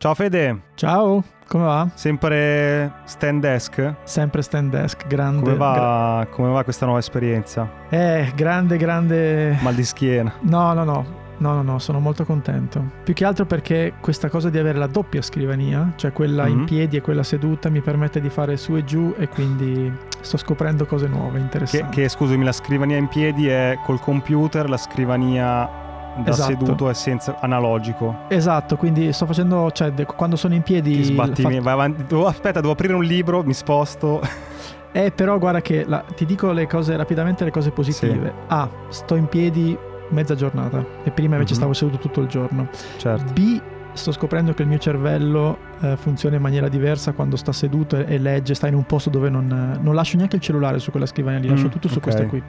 Ciao Fede, Ciao, come va? sempre stand desk? Sempre stand desk, grande. Come va, come va questa nuova esperienza? gra- eh, grande, grande. Mal di schiena. No, no, no. No, no, no, sono molto contento. Più che altro perché questa cosa di avere la doppia scrivania, cioè quella in Mhm. piedi e quella seduta, mi permette di fare su e giù e quindi sto scoprendo cose nuove, Che, interessanti. che, scusami, la scrivania in piedi è col computer, la scrivania da Esatto. seduto è senza analogico. Esatto, quindi sto facendo, cioè quando sono in piedi... Ti sbatti, fa- vai avanti. Devo- aspetta, devo aprire un libro, mi sposto. Eh, però guarda che la- ti dico le cose rapidamente, le cose positive. A, sto in piedi mezza giornata e prima invece Mhm. stavo seduto tutto il giorno. certo. B, sto scoprendo che il mio cervello eh, funziona in maniera diversa quando sta seduto e, e legge, sta in un posto dove non, non lascio neanche il cellulare su quella scrivania lì, lascio Mm, tutto su ok. questa qui.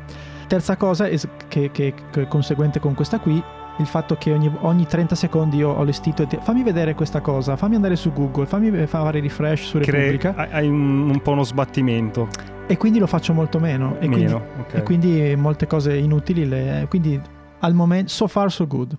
Terza cosa è s- che, che- che è conseguente con questa qui, il fatto che ogni, ogni 30 secondi io ho l'estito e ti- fammi vedere questa cosa, fammi andare su Google, fammi fare refresh su Cre- Repubblica hai hai un, un po' uno sbattimento. e quindi lo faccio molto meno. E quindi Meno, ok. e quindi molte cose inutili le, quindi al momento so far so good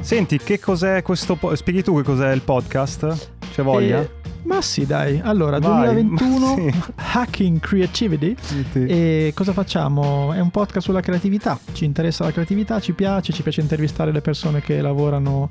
Senti, che cos'è questo po- Spieghi tu che cos'è il podcast? C'è voglia? E- ma sì dai. Allora Vai, 2021 sì. hacking creativity. Sì. e cosa facciamo? È un podcast sulla creatività. Ci interessa la creatività ci piace ci piace intervistare le persone che lavorano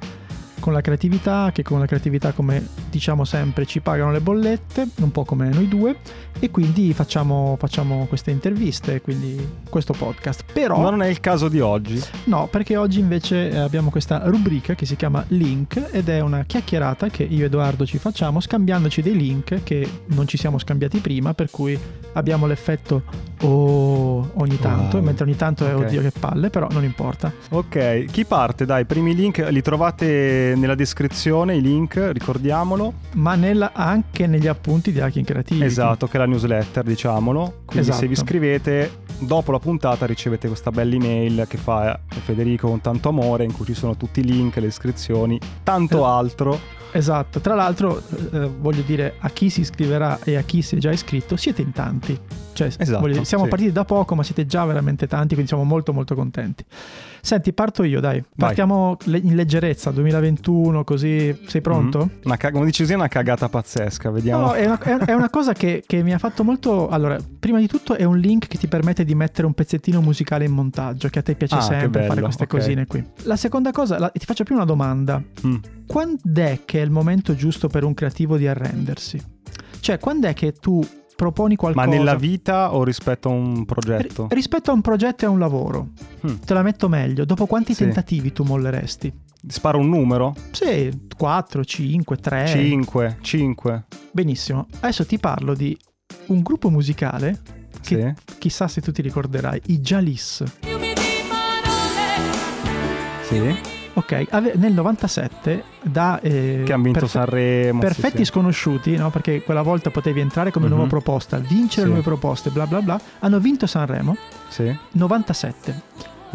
con la creatività che con la creatività come diciamo sempre ci pagano le bollette un po' come noi due e quindi facciamo, facciamo queste interviste quindi questo podcast però Ma non è il caso di oggi. No, perché oggi invece eh, abbiamo questa rubrica che si chiama Link ed è una chiacchierata che io e Edoardo ci facciamo scambiandoci dei link che non ci siamo scambiati prima, per cui abbiamo l'effetto oh ogni tanto, Wow. mentre ogni tanto è Ok. oddio che palle, però non importa. Ok, chi parte? Dai, i primi link li trovate nella descrizione, i link, ricordiamolo. Ma nella- anche negli appunti di Hacking Creativity. Esatto, che è la newsletter, diciamolo. Quindi se vi Esatto. iscrivete, dopo la puntata ricevete questa bella email che fa Federico con tanto amore, in cui ci sono tutti i link, le iscrizioni, tanto Eh. altro. Esatto, tra l'altro eh, voglio dire a chi si iscriverà e a chi si è già iscritto, siete in tanti. Cioè, Esatto, dire, siamo sì. partiti da poco, ma siete già veramente tanti, quindi siamo molto molto contenti. Senti, parto io, dai. Partiamo le- in leggerezza, 2021, così. Sei pronto? Mhm. Una ca- come dici così, è una cagata pazzesca, vediamo. No, è una, è- una cosa che, che mi ha fatto molto. Allora, prima di tutto è un link che ti permette di mettere un pezzettino musicale in montaggio, che a te piace Ah, sempre fare queste ok. cosine qui. La seconda cosa, la- ti faccio più una domanda. Mm. Quando è che è il momento giusto per un creativo di arrendersi? Cioè, quando è che tu proponi Ma qualcosa nella vita o rispetto a un progetto? rispetto a un progetto e a un lavoro? Mm. Te la metto meglio. Dopo quanti Sì. tentativi tu molleresti? Sparo un numero? Sì, 4, 5, 3. 5, 5. Benissimo. Adesso ti parlo di un gruppo musicale che Sì. chissà se tu ti ricorderai, i Jalis. Sì. Ok, ave- nel 97 da... eh, Che hanno vinto perfe- Sanremo. sì, Perfetti sì. sconosciuti, no? perché quella volta potevi entrare come Mhm. nuova proposta, vincere Sì. nuove proposte, bla bla bla. Hanno vinto Sanremo Sì. 97.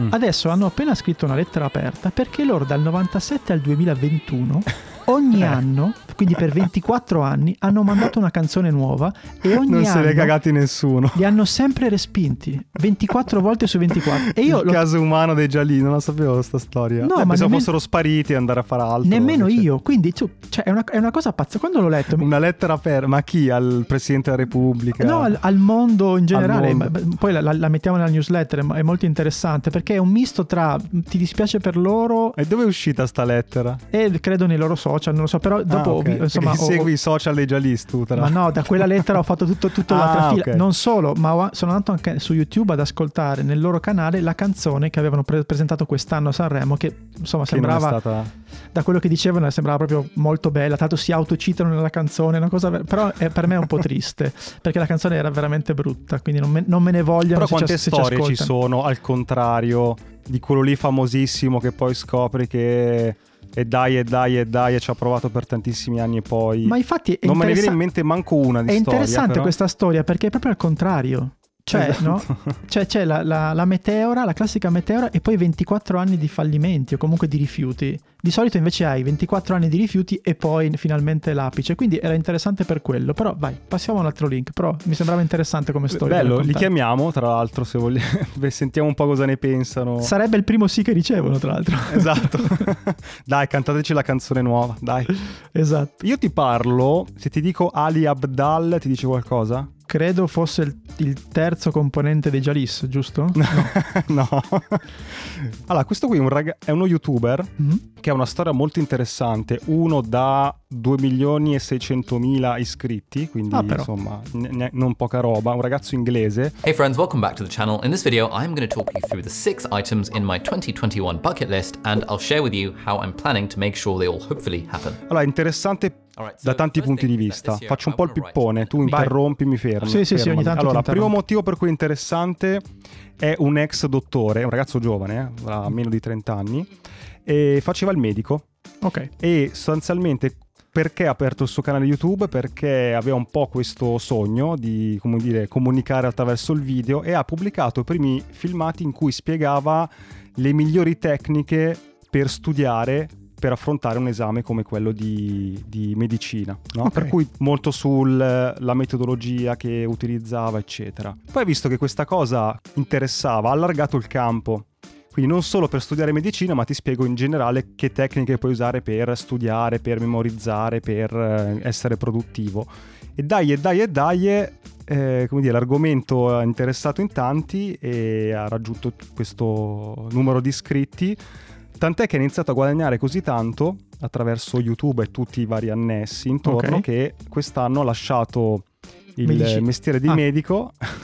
Mm. Adesso hanno appena scritto una lettera aperta perché loro dal 97 al 2021 ogni Eh. anno, quindi per 24 anni, hanno mandato una canzone nuova e ogni Non se ne è cagati nessuno. li hanno sempre respinti 24 volte su 24. E io il lo- caso umano dei Gialli, non la sapevo sta storia. No, Eh, ma pensavo nemmen- fossero spariti e andare a fare altro. nemmeno invece- io, quindi tu- cioè, è, una, è una cosa pazza. Quando l'ho letto, mi- Una lettera per... Ma chi? Al Presidente della Repubblica? No, al, al mondo in generale, mondo. poi la, la- la mettiamo nella newsletter, è, molto interessante perché è un misto tra ti dispiace per loro E dove è uscita sta lettera? e credo nei loro social, non lo so, però dopo Ah, ok. Vi- insomma, ho- segui i social dei Jalis tu, tra Ma no, da quella lettera ho fatto tutto, tutto Ah, l'altra fila. Non solo, ma sono andato anche su YouTube ad ascoltare nel loro canale la canzone che avevano pre- presentato quest'anno a Sanremo, che insomma che sembrava, stata... da quello che dicevano, sembrava proprio molto bella. L'altro si autocitano nella canzone, una cosa però è- per me è un po' triste, perché la canzone era veramente brutta, quindi non me, non me ne vogliono Però quante ci storie ci sono al contrario di quello lì famosissimo che poi scopri che e dai e dai e dai e ci ha provato per tantissimi anni e poi Ma infatti non me ne viene interessa- in mente manco una di è storia interessante però. questa storia perché è proprio al contrario. Cioè, Esatto. no? Cioè, c'è la, la- la meteora, la classica meteora, e poi 24 anni di fallimenti o comunque di rifiuti. Di solito invece hai 24 anni di rifiuti e poi finalmente l'apice. Quindi era interessante per quello. Però vai, passiamo a un altro link. Però mi sembrava interessante come storia. Bello, li chiamiamo tra l'altro se vogliamo, sentiamo un po' cosa ne pensano. Sarebbe il primo sì che ricevono, tra l'altro. Esatto. dai, cantateci la canzone nuova, dai. esatto. Io ti parlo, se ti dico Ali Abdal, ti dice qualcosa? Credo fosse il, il terzo componente dei Jalis, giusto? no. allora, questo qui è, un raga- è uno youtuber Mhm. che ha una storia molto interessante. Uno da 2 milioni e 600 mila iscritti, quindi Ah, insomma ne- ne- non poca roba. Un ragazzo inglese. Hey friends, welcome back to the channel. In this video, I'm going to talk you through the six items in my 2021 bucket list, and I'll share with you how I'm planning to make sure they all hopefully happen. Allora, interessante da tanti punti di vista. Faccio un po' il pippone, tu interrompi, mi fermi. Sì, sì, sì, ogni tanto Allora, primo motivo per cui è interessante è un ex dottore, un ragazzo giovane, eh, ha meno di 30 anni, e faceva il medico Ok. e sostanzialmente perché ha aperto il suo canale YouTube? Perché aveva un po' questo sogno di come dire, comunicare attraverso il video e ha pubblicato i primi filmati in cui spiegava le migliori tecniche per studiare per affrontare un esame come quello di, di medicina, no? Ok. per cui molto sulla metodologia che utilizzava, eccetera. Poi visto che questa cosa interessava, ha allargato il campo quindi non solo per studiare medicina, ma ti spiego in generale che tecniche puoi usare per studiare, per memorizzare, per eh, essere produttivo. E dai, e dai, e dai, eh, come dire, l'argomento ha interessato in tanti e ha raggiunto questo numero di iscritti, tant'è che ha iniziato a guadagnare così tanto attraverso YouTube e tutti i vari annessi intorno Ok. che quest'anno ha lasciato il Medici- mestiere di Ah. medico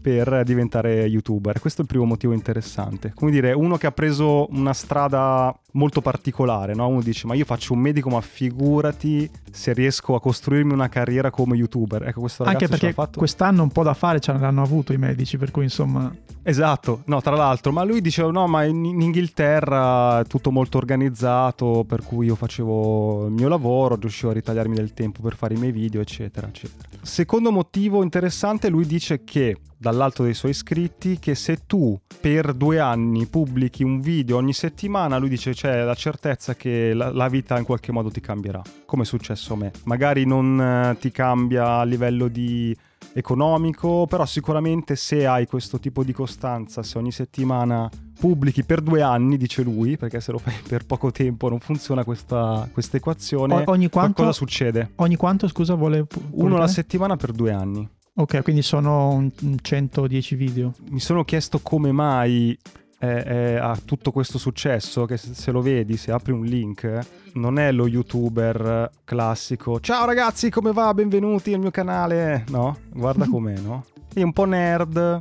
per diventare youtuber. Questo è il primo motivo interessante. Come dire, uno che ha preso una strada molto particolare, no? Uno dice, ma io faccio un medico, ma figurati se riesco a costruirmi una carriera come youtuber. Ecco, questo ragazzo Anche perché fatto. quest'anno un po' da fare ce l'hanno avuto i medici, per cui insomma... Esatto, no, tra l'altro, ma lui diceva no, ma in, in Inghilterra è tutto molto organizzato, per cui io facevo il mio lavoro, riuscivo a ritagliarmi del tempo per fare i miei video, eccetera, eccetera. Secondo motivo interessante, lui dice che, dall'alto dei suoi iscritti, che se tu per due anni pubblichi un video ogni settimana, lui dice c'è la certezza che la, la vita in qualche modo ti cambierà, come è successo a me. Magari non eh, ti cambia a livello di economico, però sicuramente se hai questo tipo di costanza, se ogni settimana pubblichi per due anni, dice lui, perché se lo fai per poco tempo non funziona questa, questa equazione, O- ogni quanto- cosa succede? Ogni quanto, scusa, vuole... pu- Uno alla settimana per due anni. Ok, quindi sono un- un 110 video. Mi sono chiesto come mai eh, eh, ha tutto questo successo, che se, se lo vedi, se apri un link, non è lo youtuber classico. Ciao ragazzi, come va? Benvenuti al mio canale. No, guarda com'è, no? È un po' nerd,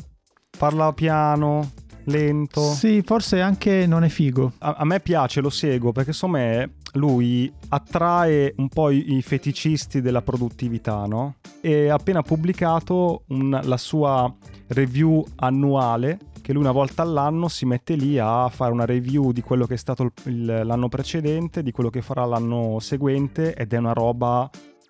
parla piano, lento. Sì, forse anche non è figo. A, a me piace, lo seguo perché secondo me lui attrae un po' i, i feticisti della produttività, no? E ha appena pubblicato un- la sua review annuale che lui una volta all'anno si mette lì a fare una review di quello che è stato il- il- l'anno precedente, di quello che farà l'anno seguente ed è una roba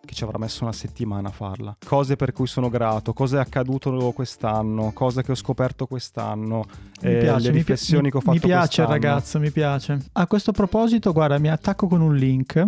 che ci avrà messo una settimana a farla. Cose per cui sono grato, cosa è accaduto quest'anno, cose che ho scoperto quest'anno, Mi eh, piace, le riflessioni mi- che ho fatto Mi piace il quest'anno. ragazzo, mi piace. A questo proposito, guarda, mi attacco con un link.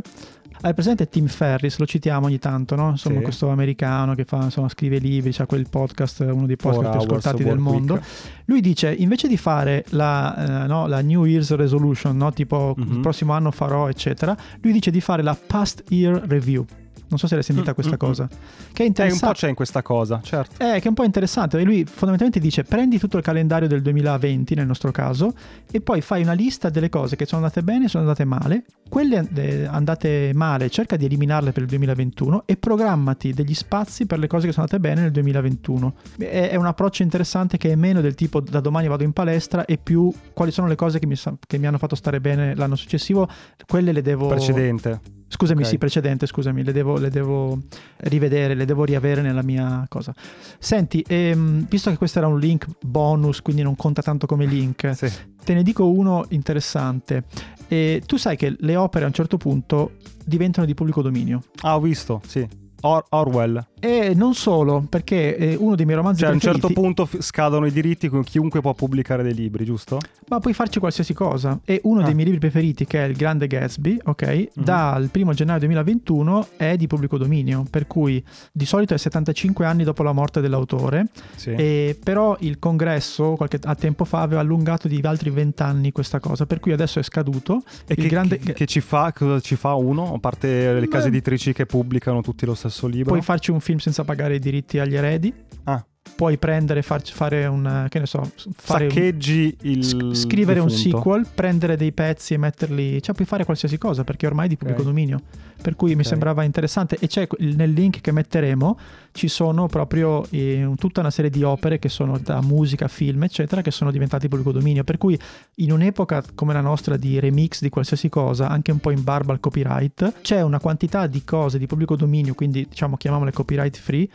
Hai presente Tim Ferris? Lo citiamo ogni tanto, no? Insomma, Sì. questo americano che fa, insomma, scrive libri, c'ha quel podcast, uno dei podcast Four più ascoltati del mondo. Week. Lui dice, invece di fare la, eh, no, la New Year's Resolution, no? tipo il Mhm. prossimo anno farò, eccetera, lui dice di fare la Past Year Review. Non so se l'hai sentita Mm, questa mm, cosa. Che è Eh, un po' interessante. c'è in questa cosa, certo. Eh, che è un po' interessante. perché Lui fondamentalmente dice: prendi tutto il calendario del 2020, nel nostro caso, e poi fai una lista delle cose che sono andate bene e sono andate male. Quelle eh, andate male, cerca di eliminarle per il 2021 e programmati degli spazi per le cose che sono andate bene nel 2021. È, un approccio interessante che è meno del tipo da domani vado in palestra e più quali sono le cose che mi, che mi hanno fatto stare bene l'anno successivo. Quelle le devo. Precedente. Scusami, Ok. sì, precedente, scusami, le devo, le devo rivedere, le devo riavere nella mia cosa. Senti, ehm, visto che questo era un link bonus, quindi non conta tanto come link, Sì. te ne dico uno interessante. E tu sai che le opere a un certo punto diventano di pubblico dominio. Ah, ho visto, sì. Or- Orwell. E non solo, perché eh, uno dei miei romanzi Cioè, a un certo punto f- scadono i diritti, con chiunque può pubblicare dei libri, giusto? Ma puoi farci qualsiasi cosa. E uno Ah. dei miei libri preferiti, che è Il Grande Gatsby, ok, Mhm. dal primo gennaio 2021 è di pubblico dominio, per cui di solito è 75 anni dopo la morte dell'autore, Sì. e però il congresso qualche a tempo fa aveva allungato di altri 20 anni questa cosa, per cui adesso è scaduto. E il che, grande- che- che ci fa? Cosa ci fa uno? A parte le case Beh, editrici che pubblicano tutti lo stesso libro. Puoi farci un film senza pagare i diritti agli eredi. Ah. Puoi prendere e farci fare un, che ne so, fare un- Saccheggi il sc- scrivere un defunto. sequel, prendere dei pezzi e metterli, cioè puoi fare qualsiasi cosa perché ormai è di pubblico Ok. dominio. Per cui mi Ok. sembrava interessante e c'è nel link che metteremo ci sono proprio eh, tutta una serie di opere che sono da musica, film, eccetera, che sono diventate pubblico dominio. Per cui in un'epoca come la nostra di remix di qualsiasi cosa, anche un po' in barba al copyright, c'è una quantità di cose di pubblico dominio, quindi diciamo chiamiamole copyright free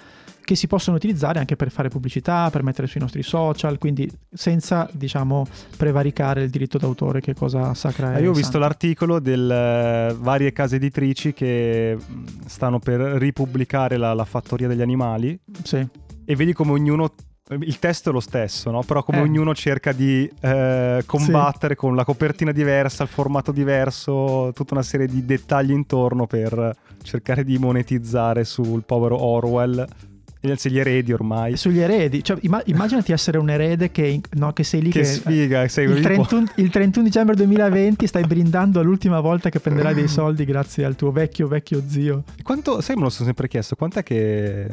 che si possono utilizzare anche per fare pubblicità, per mettere sui nostri social, quindi senza, diciamo, prevaricare il diritto d'autore, che cosa sacra è. Eh, io ho visto l'articolo delle varie case editrici che mh, stanno per ripubblicare la, la fattoria degli animali Sì. e vedi come ognuno il testo è lo stesso, no? Però come Eh. ognuno cerca di eh, combattere con la copertina diversa, il formato diverso, tutta una serie di dettagli intorno per cercare di monetizzare sul povero Orwell. E anzi, gli eredi ormai. Sugli eredi, cioè, imma- immaginati essere un erede che, no, che sei lì Che che... sfiga, sei il tipo- 31, il 31 dicembre 2020 stai brindando all'ultima volta che prenderai dei soldi grazie al tuo vecchio vecchio zio. Quanto, sai, me lo sono sempre chiesto, quant'è che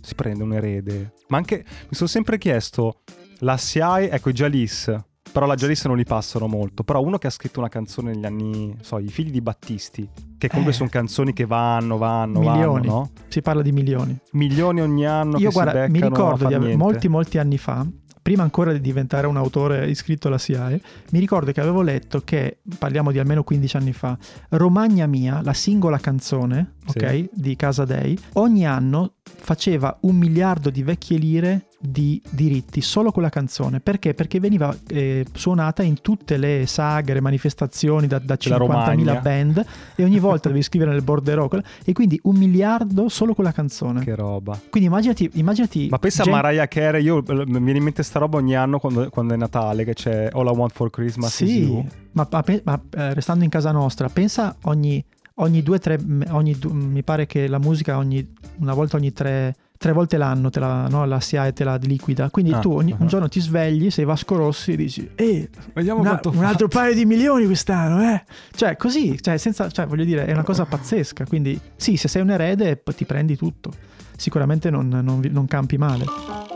si prende un erede? Ma anche, mi sono sempre chiesto, la SIAE, ecco i Jalis, però la Jalis non li passano molto, però uno che ha scritto una canzone negli anni, so, i figli di Battisti, che comunque Eh. sono canzoni che vanno, vanno, milioni. vanno, no? Si parla di milioni. Milioni ogni anno Io guarda, mi ricordo di aver, molti molti anni fa, prima ancora di diventare un autore iscritto alla SIAE, mi ricordo che avevo letto che, parliamo di almeno 15 anni fa, Romagna Mia, la singola canzone, Sì. ok, di Casa Dei, ogni anno faceva un miliardo di vecchie lire di diritti solo quella canzone. Perché? Perché veniva eh, suonata in tutte le sagre, manifestazioni da, da Della 50.000 Romagna. band e ogni volta devi scrivere nel borderò quella- e quindi un miliardo solo quella canzone. Che roba. Quindi immaginati, immaginati Ma pensa gen- a Mariah Carey, io eh, mi viene in mente sta roba ogni anno quando, quando è Natale, che c'è All I Want for Christmas is Sì, You. ma, ma ma, eh, restando in casa nostra, pensa ogni, ogni due, tre, ogni mi pare che la musica ogni, una volta ogni tre, tre volte l'anno te la, no, la SIAE te la liquida. Quindi Ah, tu ogni- ah. un giorno ti svegli, sei Vasco Rossi e dici, eh, Vediamo una- un altro paio di milioni quest'anno, eh. Cioè, così, cioè, senza, cioè, voglio dire, è una cosa pazzesca. Quindi, sì, se sei un erede, ti prendi tutto. Sicuramente non, non non campi male.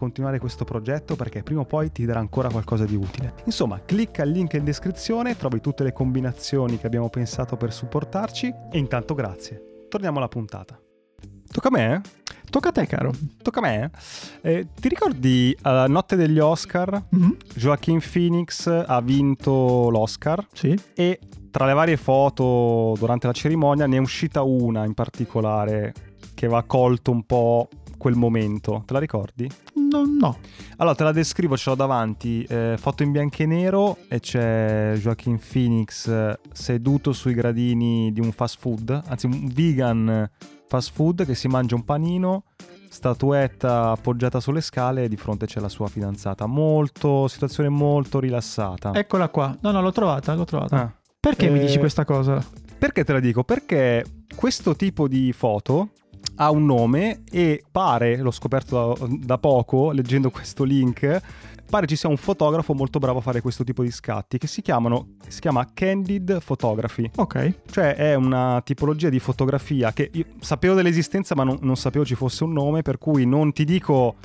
continuare questo progetto perché prima o poi ti darà ancora qualcosa di utile. Insomma, clicca il link in descrizione, trovi tutte le combinazioni che abbiamo pensato per supportarci e intanto grazie. Torniamo alla puntata. Tocca a me? eh? Tocca a te, caro. Tocca a me. Eh, ti ricordi alla notte degli Oscar? Mhm. Joaquin Phoenix ha vinto l'Oscar Sì. e tra le varie foto durante la cerimonia ne è uscita una in particolare che aveva colto un po' quel momento. Te la ricordi? No, no. Allora te la descrivo, ce l'ho davanti. eh, foto in bianco e nero e c'è Joaquin Phoenix eh, seduto sui gradini di un fast food, anzi un vegan fast food che si mangia un panino, statuetta appoggiata sulle scale e di fronte c'è la sua fidanzata. Molto, situazione molto rilassata. Eccola qua. No, no, l'ho trovata, l'ho trovata. Ah. Perché mi Eh, dici questa cosa? Perché te la dico? Perché questo tipo di foto ha un nome e pare, l'ho scoperto da, da poco leggendo questo link, pare ci sia un fotografo molto bravo a fare questo tipo di scatti che si chiamano si chiama Candid Photography. Ok. Cioè è una tipologia di fotografia che sapevo dell'esistenza ma non, non sapevo ci fosse un nome per cui non ti dico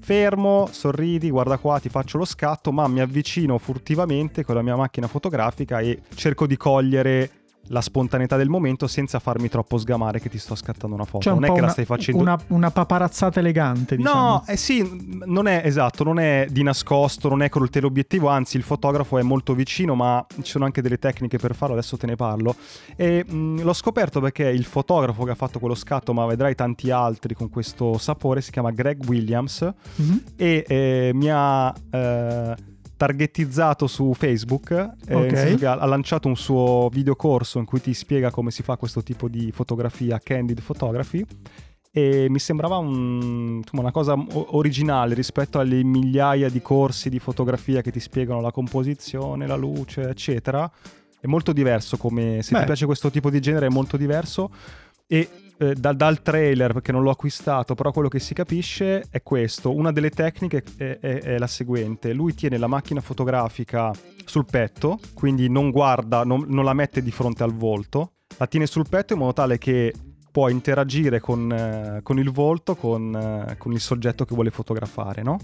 fermo, sorridi, guarda qua, ti faccio lo scatto, ma mi avvicino furtivamente con la mia macchina fotografica e cerco di cogliere la spontaneità del momento senza farmi troppo sgamare che ti sto scattando una foto. Cioè un non è che una, la stai facendo una, una paparazzata elegante, diciamo. No, eh sì, non è esatto, non è di nascosto, non è col teleobiettivo, anzi il fotografo è molto vicino, ma ci sono anche delle tecniche per farlo, adesso te ne parlo. E mh, l'ho scoperto perché il fotografo che ha fatto quello scatto, ma vedrai tanti altri con questo sapore, si chiama Greg Williams Mhm. e eh, mi ha eh, targettizzato su Facebook, eh, Ok. nel senso che ha, lanciato un suo videocorso in cui ti spiega come si fa questo tipo di fotografia, candid photography, e mi sembrava un- insomma, una cosa originale rispetto alle migliaia di corsi di fotografia che ti spiegano la composizione, la luce, eccetera. È molto diverso come se Beh. ti piace questo tipo di genere è molto diverso e eh, da- dal trailer perché non l'ho acquistato però quello che si capisce è questo una delle tecniche è, è- è la seguente lui tiene la macchina fotografica sul petto quindi non guarda non, non la mette di fronte al volto la tiene sul petto in modo tale che può interagire con, eh, con il volto con, eh, con il soggetto che vuole fotografare no?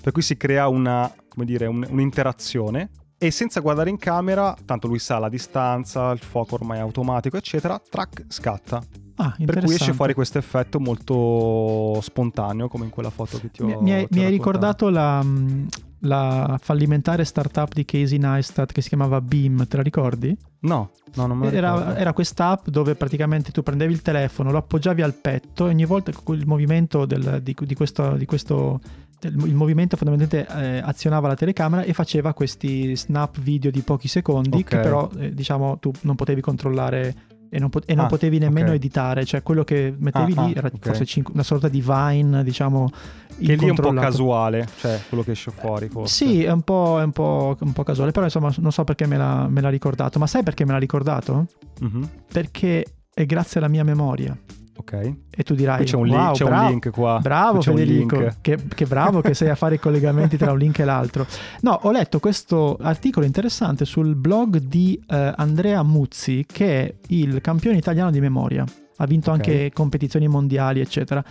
per cui si crea una come dire un- un'interazione e senza guardare in camera, tanto lui sa la distanza, il fuoco ormai è automatico, eccetera, track scatta. Ah, Per cui esce fuori questo effetto molto spontaneo, come in quella foto che ti ho Mi, mi hai, mi ricordato la, mh, la fallimentare startup di Casey Neistat che si chiamava Beam, te la ricordi? No, no, non me Era, ricordo. era quest'app dove praticamente tu prendevi il telefono, lo appoggiavi al petto e ogni volta il movimento del- di, di questo, di questo- il movimento fondamentalmente eh, azionava la telecamera e faceva questi snap video di pochi secondi Ok. che però eh, diciamo tu non potevi controllare e non, pot- e non Ah, potevi nemmeno ok. editare, cioè quello che mettevi Ah, lì ah, era ok. forse cinque- una sorta di Vine, diciamo, Che lì è un po' casuale, cioè quello che esce fuori forse. Sì, è un, po', è un po', un po' casuale, però insomma non so perché me l'ha, me l'ha ricordato. Ma sai perché me l'ha ricordato? Mhm, Perché è grazie alla mia memoria. Ok. E tu dirai, c'è un, link, wow, c'è un bravo, link qua. Bravo c'è un Federico, link. che, che bravo che sei a fare i collegamenti tra un link e l'altro. No, ho letto questo articolo interessante sul blog di eh, Andrea Muzzi, che è il campione italiano di memoria. Ha vinto Ok. anche competizioni mondiali, eccetera.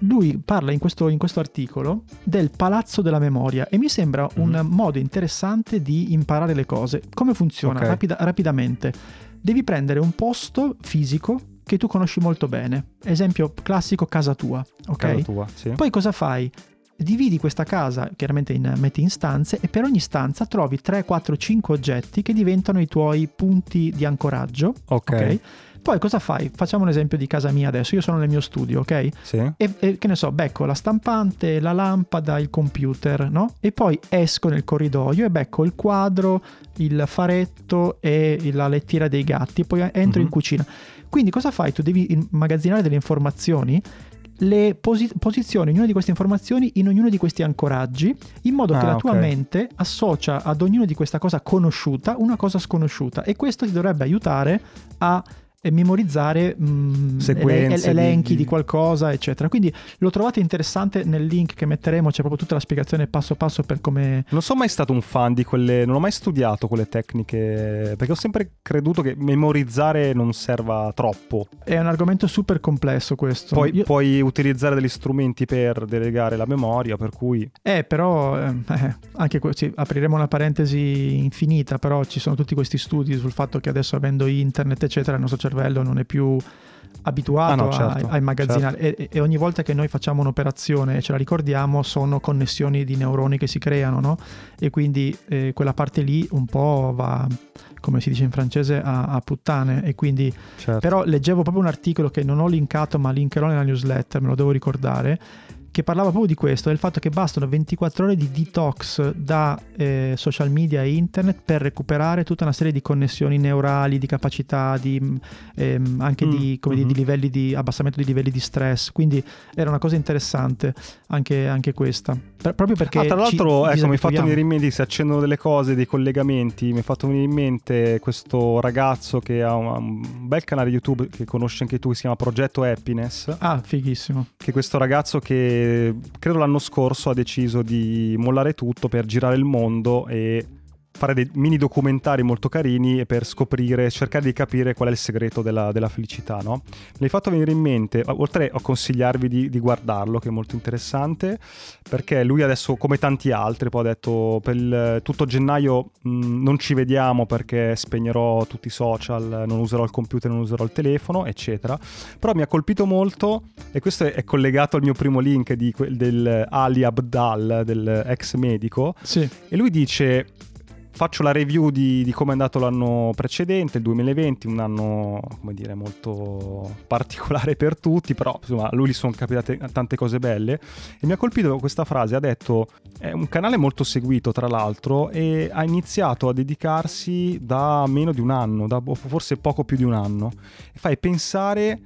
Lui parla in questo, in questo articolo del palazzo della memoria e mi sembra un Mhm. modo interessante di imparare le cose. Come funziona? Ok. Rapida- rapidamente. Devi prendere un posto fisico che tu conosci molto bene. Esempio classico casa tua, ok? Casa tua, sì. Poi cosa fai? Dividi questa casa, chiaramente in, metti in stanze, e per ogni stanza trovi 3, 4, 5 oggetti che diventano i tuoi punti di ancoraggio. ok. ok? Poi cosa fai? Facciamo un esempio di casa mia adesso. Io sono nel mio studio, ok? Sì. E, e che ne so, becco la stampante, la lampada, il computer, no? E poi esco nel corridoio e becco il quadro, il faretto e la lettiera dei gatti. Poi entro in Mhm. cucina. Quindi cosa fai? Tu devi immagazzinare delle informazioni, le posi- posizioni ognuna di queste informazioni in ognuno di questi ancoraggi, in modo che Ah, la tua ok. mente associa ad ognuno di questa cosa conosciuta una cosa sconosciuta. E questo ti dovrebbe aiutare a eh, memorizzare mh, Sequenze ele- di- elenchi di, di- qualcosa, eccetera. Quindi lo trovate interessante nel link che metteremo, c'è proprio tutta la spiegazione passo passo per come... Non sono mai stato un fan di quelle, non ho mai studiato quelle tecniche, perché ho sempre creduto che memorizzare non serva troppo. È un argomento super complesso questo. Poi Io- puoi utilizzare degli strumenti per delegare la memoria, per cui Eh, però ehm, eh, anche que- sì, apriremo una parentesi infinita, però ci sono tutti questi studi sul fatto che adesso avendo internet, eccetera, il nostro cervello cervello non è più abituato Ah, no, certo, a, a immagazzinare e, e ogni volta che noi facciamo un'operazione e ce la ricordiamo sono connessioni di neuroni che si creano no? e quindi eh, quella parte lì un po' va come si dice in francese a, a puttane e quindi Certo. però leggevo proprio un articolo che non ho linkato ma linkerò nella newsletter me lo devo ricordare che parlava proprio di questo, del fatto che bastano 24 ore di detox da eh, social media e internet per recuperare tutta una serie di connessioni neurali, di capacità, di, mh, ehm, anche di, Mm, come dire, mhm. di livelli di abbassamento di livelli di stress. Quindi era una cosa interessante anche, anche questa. Per- proprio perché... Ah, tra ci l'altro, ecco, mi hai fatto venire in mente, si accendono delle cose, dei collegamenti, mi è fatto venire in mente questo ragazzo che ha un, un bel canale YouTube che conosci anche tu, che si chiama Progetto Happiness, Ah, fighissimo. che questo ragazzo che credo l'anno scorso ha deciso di mollare tutto per girare il mondo e fare dei mini documentari molto carini e per scoprire, cercare di capire qual è il segreto della, della felicità, no? Me l'hai fatto venire in mente, oltre a consigliarvi di, di guardarlo, che è molto interessante, perché lui adesso, come tanti altri, poi ha detto per il- tutto gennaio mh, non ci vediamo perché spegnerò tutti i social, non userò il computer, non userò il telefono, eccetera. Però mi ha colpito molto, e questo è, è collegato al mio primo link di del Ali Abdal, del ex medico, Sì, e lui dice: Faccio la review di, di come è andato l'anno precedente, il 2020, un anno, come dire, molto particolare per tutti, però insomma a lui gli sono capitate tante cose belle. E mi ha colpito questa frase, ha detto, è un canale molto seguito tra l'altro e ha iniziato a dedicarsi da meno di un anno, da forse poco più di un anno. E fai pensare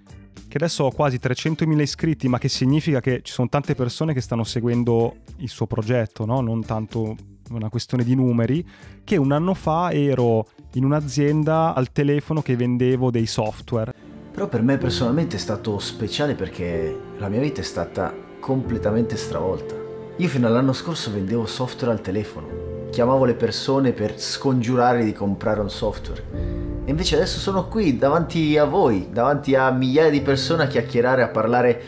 che adesso ho quasi 300.000 iscritti, ma che significa che ci sono tante persone che stanno seguendo il suo progetto, no? non tanto una questione di numeri, che un anno fa ero in un'azienda al telefono che vendevo dei software. Però per me personalmente è stato speciale perché la mia vita è stata completamente stravolta. Io fino all'anno scorso vendevo software al telefono, chiamavo le persone per scongiurarli di comprare un software. E invece adesso sono qui davanti a voi, davanti a migliaia di persone a chiacchierare, a parlare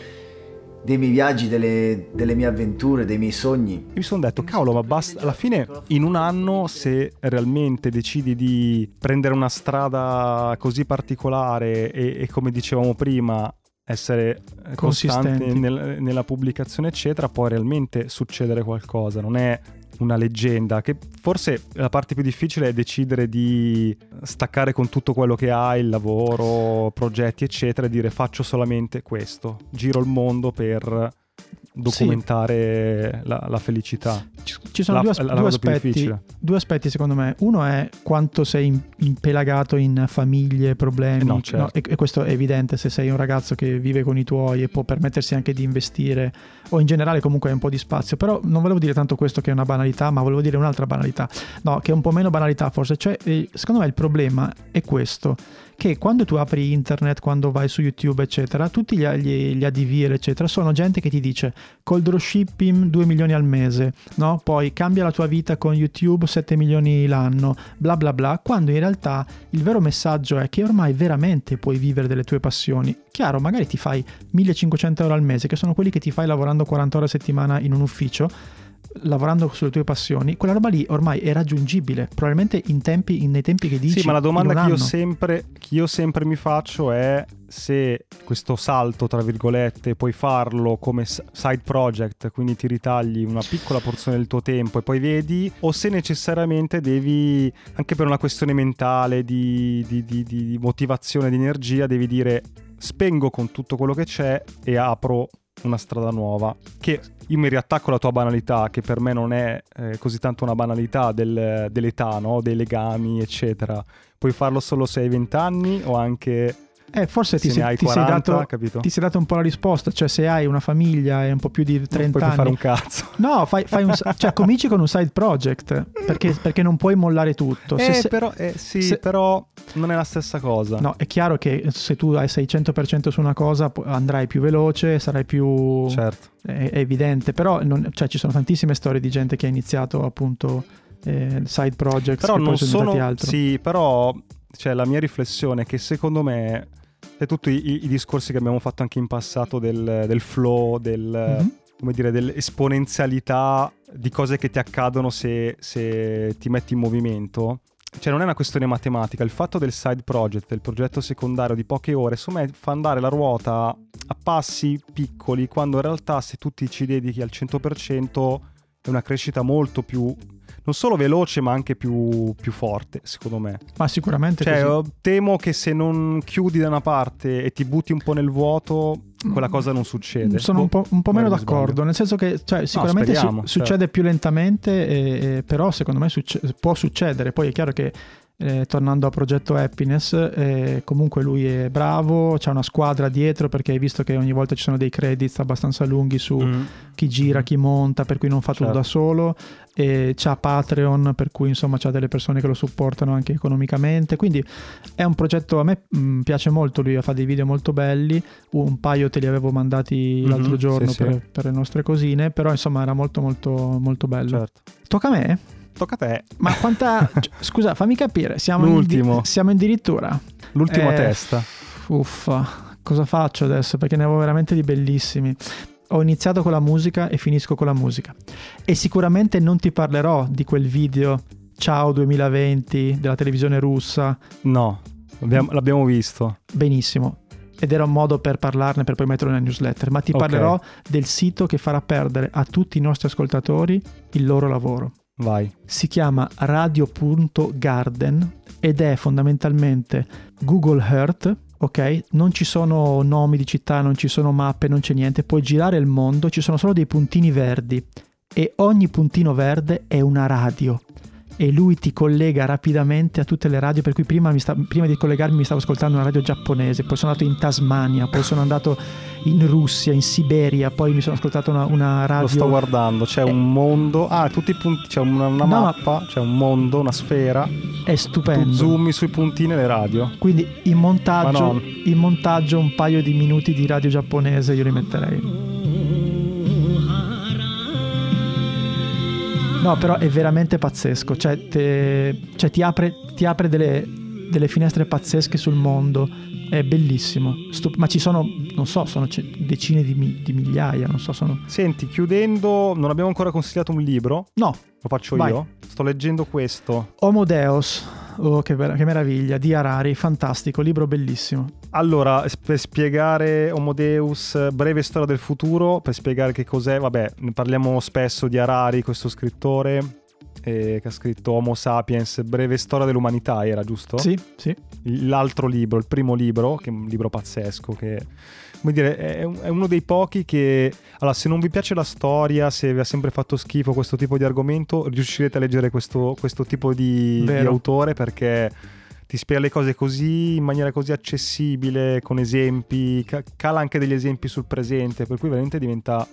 dei miei viaggi, delle, delle mie avventure, dei miei sogni. E mi sono detto, cavolo, ma basta. Alla fine, in un anno, se realmente decidi di prendere una strada così particolare e, e come dicevamo prima, essere costante Consistenti. nel- nella pubblicazione, eccetera, può realmente succedere qualcosa. Non è una leggenda. Che forse la parte più difficile è decidere di staccare con tutto quello che hai, il lavoro, progetti, eccetera, e dire faccio solamente questo. Giro il mondo per documentare la, la felicità. Ci, ci sono La- due, as- la due aspetti, due aspetti secondo me. Uno è quanto sei impelagato in famiglie, problemi. Eh no, certo. e, e questo è evidente se sei un ragazzo che vive con i tuoi e può permettersi anche di investire o in generale comunque hai un po' di spazio. Però non volevo dire tanto questo che è una banalità, ma volevo dire un'altra banalità. No, che è un po' meno banalità forse. Cioè, eh, secondo me il problema è questo che quando tu apri internet, quando vai su YouTube, eccetera, tutti gli, gli, gli ADV, eccetera, sono gente che ti dice col dropshipping 2 milioni al mese, no? Poi cambia la tua vita con YouTube 7 milioni l'anno, bla bla bla, quando in realtà il vero messaggio è che ormai veramente puoi vivere delle tue passioni. Chiaro, magari ti fai 1500 euro al mese, che sono quelli che ti fai lavorando 40 ore a settimana in un ufficio, lavorando sulle tue passioni, quella roba lì ormai è raggiungibile, probabilmente in tempi, nei tempi che dici. Sì, ma la domanda che io, sempre, che io sempre mi faccio è se questo salto, tra virgolette, puoi farlo come side project, quindi ti ritagli una piccola porzione del tuo tempo e poi vedi, o se necessariamente devi, anche per una questione mentale, di, di- di- di motivazione, di energia, devi dire spengo con tutto quello che c'è e apro una strada nuova. Che io mi riattacco alla tua banalità, che per me non è eh, così tanto una banalità del- dell'età, no? dei legami, eccetera. Puoi farlo solo se hai 20 anni o anche Eh, forse ti se sei, ti sei 40, dato, ti sei dato un po' la risposta, cioè se hai una famiglia e un po' più di 30 non anni... fare un cazzo. No, fai, fai un, cioè cominci con un side project, perché, perché non puoi mollare tutto. Se- Eh, se- però, eh, sì, se- però non è la stessa cosa. No, è chiaro che se tu hai 600% su una cosa andrai più veloce, sarai più... Certo. È, è evidente, però non- cioè, ci sono tantissime storie di gente che ha iniziato appunto eh, side projects Però che non poi sono sono... altro. Sì, però cioè, la mia riflessione è che secondo me... E tutti i, i discorsi che abbiamo fatto anche in passato del, del flow, del, Mhm. come dire, dell'esponenzialità di cose che ti accadono se, se ti metti in movimento. cioè non è una questione matematica, il fatto del side project, del progetto secondario di poche ore, insomma fa andare la ruota a passi piccoli, quando in realtà se tu ti ci dedichi al 100% è una crescita molto più non solo veloce ma anche più, più forte secondo me. Ma sicuramente cioè così. temo che se non chiudi da una parte e ti butti un po' nel vuoto quella cosa non succede. Sono un po', un po meno d'accordo nel senso che cioè, sicuramente no, su- succede cioè. più lentamente e, e, però secondo me succe- può succedere. Poi è chiaro che eh, tornando a progetto Happiness, eh, comunque lui è bravo, c'è una squadra dietro perché hai visto che ogni volta ci sono dei credits abbastanza lunghi su mm. chi gira, chi monta, per cui non fa tutto certo. da solo, e c'ha Patreon per cui insomma c'ha delle persone che lo supportano anche economicamente, quindi è un progetto, a me mh, mm, piace molto, lui fa dei video molto belli, un paio te li avevo mandati mm-hmm, l'altro giorno sì, per, sì. per, le nostre cosine, però insomma era molto molto molto bello. Certo. Tocca a me? Tocca a te. Ma quanta... Scusa, fammi capire, siamo, L'ultimo. In, siamo addirittura... L'ultima eh, testa. Uffa, cosa faccio adesso? Perché ne avevo veramente di bellissimi. Ho iniziato con la musica e finisco con la musica. E sicuramente non ti parlerò di quel video Ciao 2020 della televisione russa. No, l'abbiamo, l'abbiamo visto. Benissimo ed era un modo per parlarne per poi metterlo nella newsletter, ma ti Ok. parlerò del sito che farà perdere a tutti i nostri ascoltatori il loro lavoro. Vai. Si chiama radio.garden ed è fondamentalmente Google Earth, ok? Non ci sono nomi di città, non ci sono mappe, non c'è niente, puoi girare il mondo, ci sono solo dei puntini verdi e ogni puntino verde è una radio e lui ti collega rapidamente a tutte le radio per cui prima, sta, prima, di collegarmi mi stavo ascoltando una radio giapponese poi sono andato in Tasmania poi sono andato in Russia in Siberia poi mi sono ascoltato una, una radio Lo sto guardando, c'è Eh. un mondo, ah, tutti i punti, c'è una, una No, ma- mappa, c'è un mondo, una sfera, è tu stupendo zoomi sui puntini e le radio. quindi in montaggio, in montaggio un paio di minuti di radio giapponese io li metterei No, però è veramente pazzesco. Cioè, te- cioè, ti apre, ti apre delle, delle finestre pazzesche sul mondo. È bellissimo. Stup- ma ci sono, non so, sono decine di, mi- di migliaia. Non so, sono. Senti, chiudendo, non abbiamo ancora consigliato un libro, No, lo faccio Vai. io. Sto leggendo questo. Homo Deus. Oh, che, ver- che meraviglia. Di Harari, fantastico. Libro bellissimo. Allora, per spiegare Homo Deus, breve storia del futuro, per spiegare che cos'è, vabbè, parliamo spesso di Harari, questo scrittore eh, che ha scritto Homo Sapiens, breve storia dell'umanità, era giusto? Sì, sì. l'altro libro, il primo libro, che è un libro pazzesco, che come dire, è, è uno dei pochi che, allora, se non vi piace la storia, se vi ha sempre fatto schifo questo tipo di argomento, riuscirete a leggere questo, questo tipo di, di autore perché ti spiega le cose così in maniera così accessibile, con esempi, ca- cala anche degli esempi sul presente, per cui veramente diventa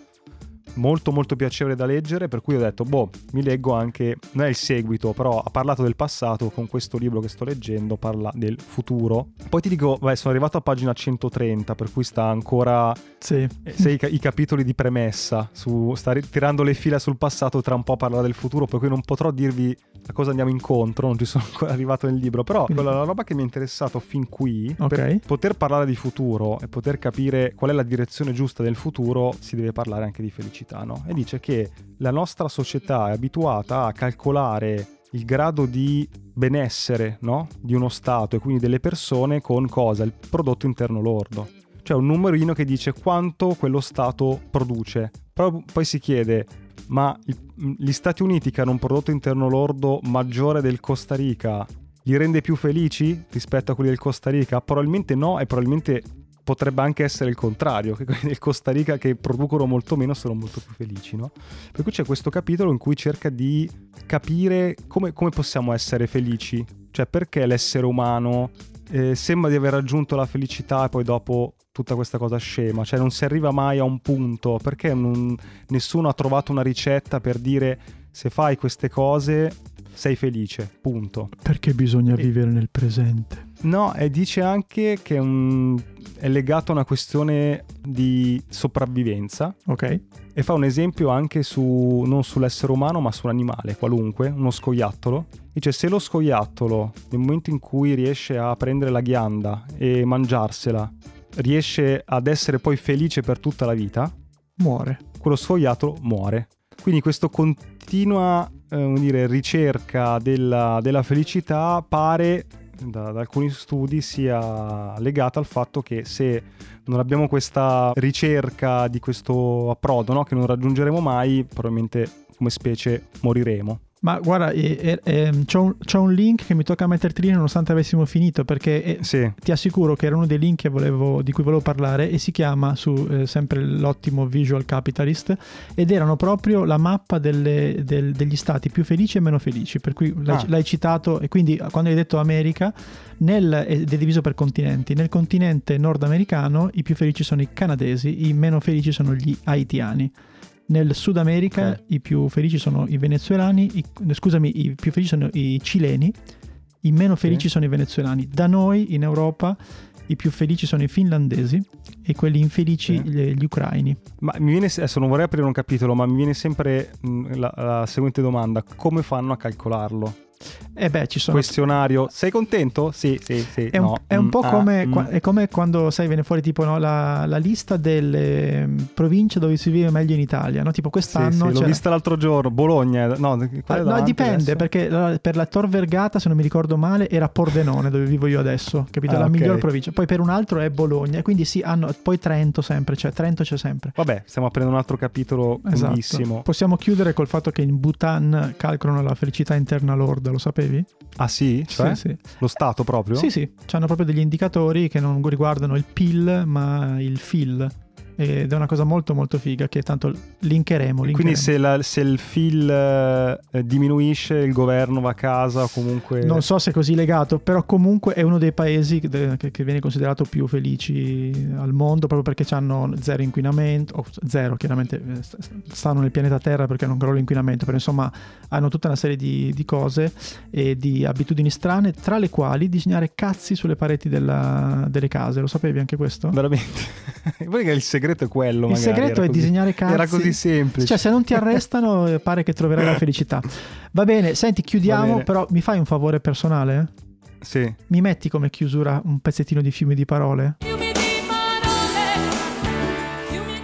molto molto piacevole da leggere per cui ho detto boh mi leggo anche non è il seguito però ha parlato del passato con questo libro che sto leggendo parla del futuro poi ti dico vabbè sono arrivato a pagina 130 per cui sta ancora Sì. eh, sei i, ca- i capitoli di premessa su, sta tirando le fila sul passato tra un po' parlerà del futuro per cui non potrò dirvi a cosa andiamo incontro non ci sono ancora arrivato nel libro però quella la roba che mi è interessato fin qui Ok. per poter parlare di futuro e poter capire qual è la direzione giusta del futuro si deve parlare anche di felicità no? e dice che la nostra società è abituata a calcolare il grado di benessere no? di uno Stato e quindi delle persone con cosa? Il prodotto interno lordo. Cioè un numerino che dice quanto quello Stato produce. Però poi si chiede, ma gli Stati Uniti che hanno un prodotto interno lordo maggiore del Costa Rica li rende più felici rispetto a quelli del Costa Rica? Probabilmente no e probabilmente potrebbe anche essere il contrario, che quelli del Costa Rica che producono molto meno sono molto più felici, no? Per cui c'è questo capitolo in cui cerca di capire come, come possiamo essere felici, cioè perché l'essere umano eh, sembra di aver raggiunto la felicità e poi dopo tutta questa cosa scema, cioè non si arriva mai a un punto, perché non- nessuno ha trovato una ricetta per dire se fai queste cose sei felice, punto. Perché bisogna E- vivere nel presente. No, e dice anche che è, un- è legato a una questione di sopravvivenza Ok? e fa un esempio anche su non sull'essere umano ma su un animale qualunque, uno scoiattolo. Dice se lo scoiattolo nel momento in cui riesce a prendere la ghianda e mangiarsela riesce ad essere poi felice per tutta la vita, Muore. quello scoiattolo muore. Quindi questa continua eh, dire, ricerca della, della felicità pare da, da, alcuni studi sia legata al fatto che se non abbiamo questa ricerca di questo approdo no, che non raggiungeremo mai, probabilmente come specie moriremo. Ma guarda, eh, eh, c'ho, un, un, link che mi tocca metterti lì nonostante avessimo finito, perché eh, sì. ti assicuro che era uno dei link volevo, di cui volevo parlare e si chiama su eh, sempre l'ottimo Visual Capitalist ed erano proprio la mappa delle, del, degli stati più felici e meno felici, per cui l'hai, ah. l'hai citato e quindi quando hai detto America nel, ed è diviso per continenti, nel continente nordamericano i più felici sono i canadesi, i meno felici sono gli haitiani. Nel Sud America okay. i più felici sono i venezuelani, i, scusami, i più felici sono i cileni, i meno felici okay. sono i venezuelani. Da noi in Europa i più felici sono i finlandesi e quelli infelici okay. gli, gli, ucraini. Ma mi viene, adesso non vorrei aprire un capitolo, ma mi viene sempre mh, la, la seguente domanda: come fanno a calcolarlo? Eh beh, ci sono... Questionario. Sei contento? Sì, sì, sì. È un, no. è un po' mm, come, ah, mm. è come quando, sai, viene fuori tipo no, la, la, lista delle mm, province dove si vive meglio in Italia, no? Tipo quest'anno... Sì, sì, l'ho vista l'altro giorno, Bologna, no, ah, no dipende, adesso? perché per la Tor Vergata, se non mi ricordo male, era Pordenone, dove vivo io adesso, capito? Ah, la okay. miglior provincia. Poi per un altro è Bologna, quindi sì, hanno... Poi Trento sempre, cioè Trento c'è sempre. Vabbè, stiamo aprendo un altro capitolo esatto. Possiamo chiudere col fatto che in Bhutan calcolano la felicità interna lorda, lo sapevi? Ah sì? Cioè? Sì, sì. Lo Stato proprio? Sì, sì, hanno proprio degli indicatori che non riguardano il PIL ma il FIL, ed è una cosa molto molto figa che tanto linkeremo. linkeremo. Quindi se, la, se, il fil eh, diminuisce il governo va a casa o comunque... Non so se è così legato, però comunque è uno dei paesi che, che viene considerato più felici al mondo proprio perché hanno zero inquinamento, zero chiaramente eh, stanno nel pianeta Terra perché non crolla l'inquinamento, però insomma hanno tutta una serie di, di, cose e di abitudini strane, tra le quali disegnare cazzi sulle pareti della, delle case, lo sapevi anche questo? Veramente? Poi che il segreto segreto è quello. Il segreto è così. disegnare cazzi. Era così semplice. Cioè, se non ti arrestano, eh, pare che troverai la felicità. Va bene, senti, chiudiamo, bene. però mi fai un favore personale? Sì. Mi metti come chiusura un pezzettino di fiumi di parole?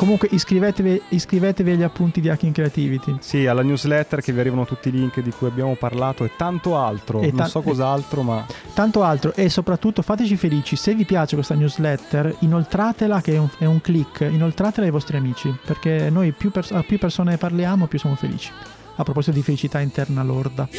Comunque iscrivetevi, iscrivetevi, agli appunti di Hacking Creativity. Sì, alla newsletter che vi arrivano tutti i link di cui abbiamo parlato e tanto altro. E non so cos'altro, ma... Tanto altro e soprattutto fateci felici. Se vi piace questa newsletter, inoltratela che è un, è un click, inoltratela ai vostri amici, perché noi più, pers- a più persone parliamo, più siamo felici. A proposito di felicità interna lorda. La